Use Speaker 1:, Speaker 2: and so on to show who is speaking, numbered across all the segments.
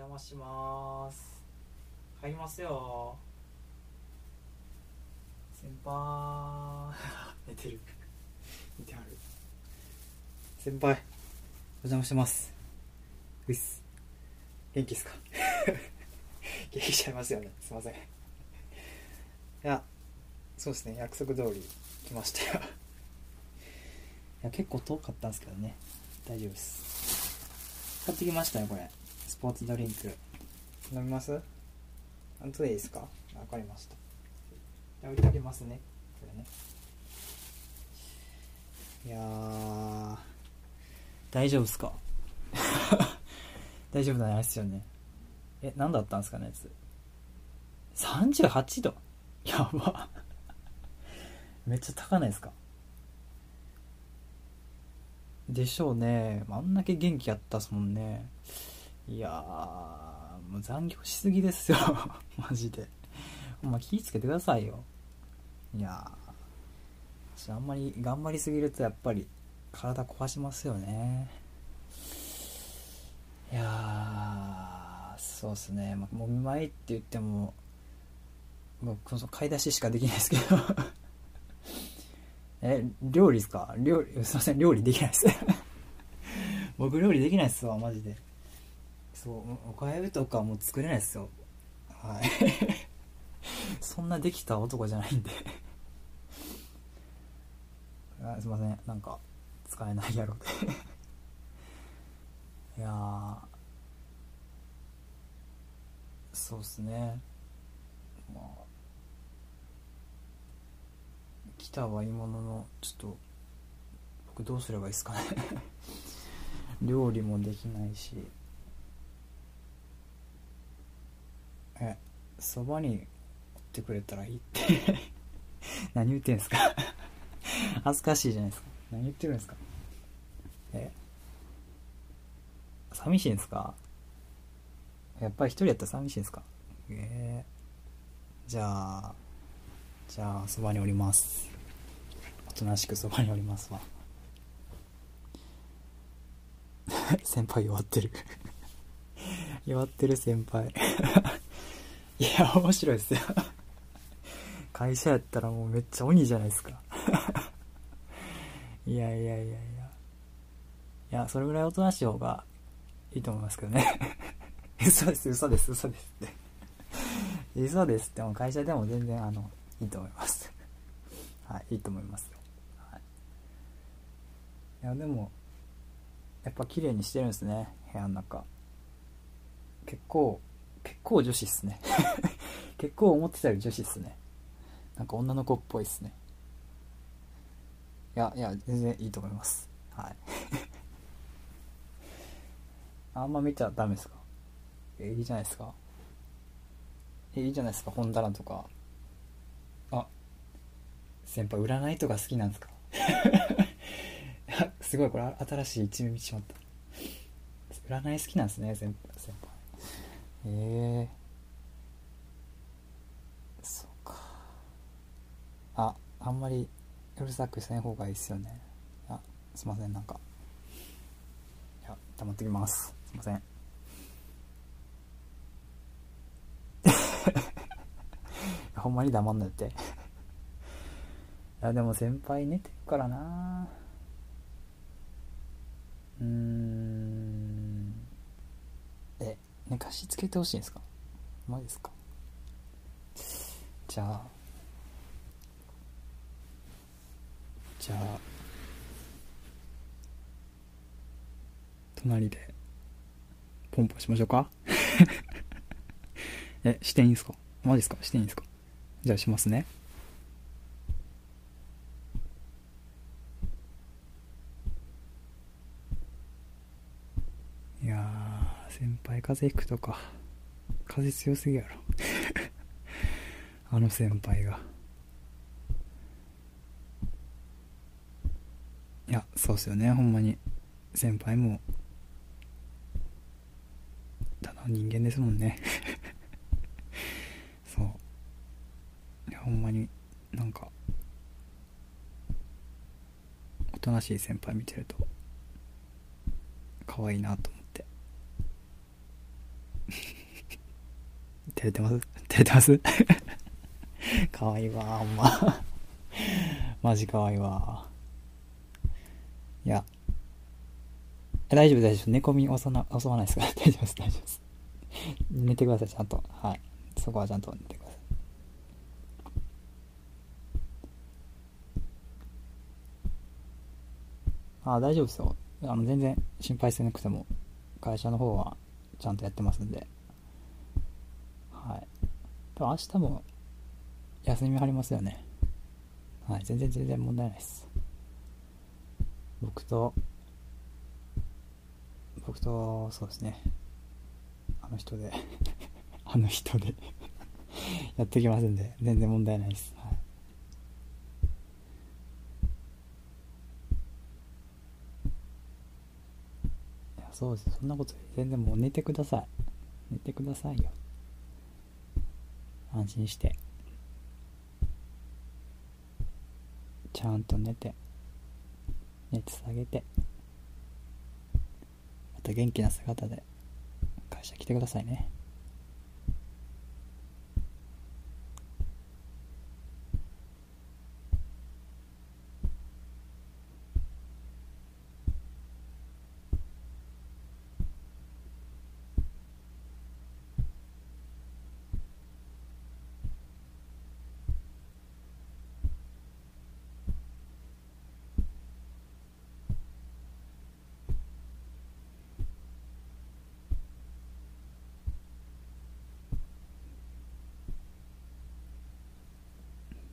Speaker 1: 邪魔します。入りますよ。先輩。寝てる。寝てはる。先輩お邪魔してます。うっす元気っすか？元気ちゃいますよね。すいません。いやそうですね。約束通り来ましたよ。いや結構遠かったんですけどね。大丈夫です。買ってきましたよこれ。スポーツドリンク。飲みます？本当でいいですか？わかりました。じゃあ置いてあげますね。これね。いやー大丈夫っすか？大丈夫なんですよね。え何だったんですかねやつ。38度。やば。めっちゃ高ないですか？でしょうね。あんだけ元気やったっすもんねいやーもう残業しすぎですよ。マジで。ほんま気ぃつけてくださいよ。いやーあんまり頑張りすぎるとやっぱり体壊しますよね。いやーそうっすね、まあ、もみ前って言っても僕その買い出ししかできないですけど。え料理っすか？料理すいません料理できないです。僕料理できないっすわマジで。そうおかゆとかもう作れないっすよ。はい。そんなできた男じゃないんで。あすいません。なんか使えないやろって いやー。そうっすね。まあ。来たはいいもののちょっと僕どうすればいいですかね。料理もできないしえそばにおってくれたらいいって。何言ってんすか。恥ずかしいじゃないですか。何言ってるんですか。え寂しいんですか。やっぱり一人やったら寂しいんですか。えー、じゃあじゃあそばにおります。おとなしくそばにおりますわ。先輩弱ってる。弱ってる先輩。いや面白いですよ。会社やったらもうめっちゃ鬼じゃないですか。いやいやいやいや。いやそれぐらいおとなしい方がいいと思いますけどね。嘘です嘘です嘘ですって。嘘ですっても会社でも全然あのいいと思います。はいいいと思いますよ、はい、いやでもやっぱ綺麗にしてるんですね部屋の中。結構結構女子っすね。結構思ってたより女子っすね。なんか女の子っぽいっすね。いやいや全然いいと思います。はい。あんま見ちゃダメですか？えいいじゃないですか？えいいじゃないですか？本棚とか。あ先輩占いとか好きなんですか？すごいこれ新しい一面見てしまった。占い好きなんですね先輩。ええー、そうか。ああんまりうるさくしない方がいいですよね。あすいませんなんか。いや黙ってきます。すいません。ほんまに黙んなって。いやでも先輩寝てるからな。うーん。寝かしつけてほしいんですか？マジですか？じゃあじゃあ隣でポンポンしましょうか？えしていいんすか？マジですか？していいんですか？じゃあしますねいやー先輩風邪ひくとか風強すぎやろ。あの先輩が。いやそうっすよね。ほんまに。先輩もただ人間ですもんね。そう。いやほんまになんかおとなしい先輩見てると可愛いなと思って照れてます？照れてます？かわいいわほんま。マジかわいいわ。いや。大丈夫大丈夫。寝込み襲な襲わないですから。大丈夫です大丈夫です。寝てくださいちゃんと。はい。そこはちゃんと寝てください。ああ大丈夫ですよ。あの全然心配せなくても会社の方はちゃんとやってますんで。多分明日も休みありますよね。はい全然全然問題ないです。僕と僕とそうですね。あの人で。あの人で。やってきますんで全然問題ないです。はい。そうです。そんなこと全然もう寝てください。寝てくださいよ。安心して。ちゃんと寝て。熱下げて。また元気な姿で会社来てくださいね。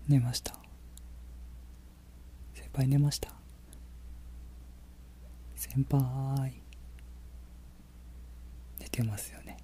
Speaker 1: 寝ました。先輩寝ました。先輩。寝てますよね。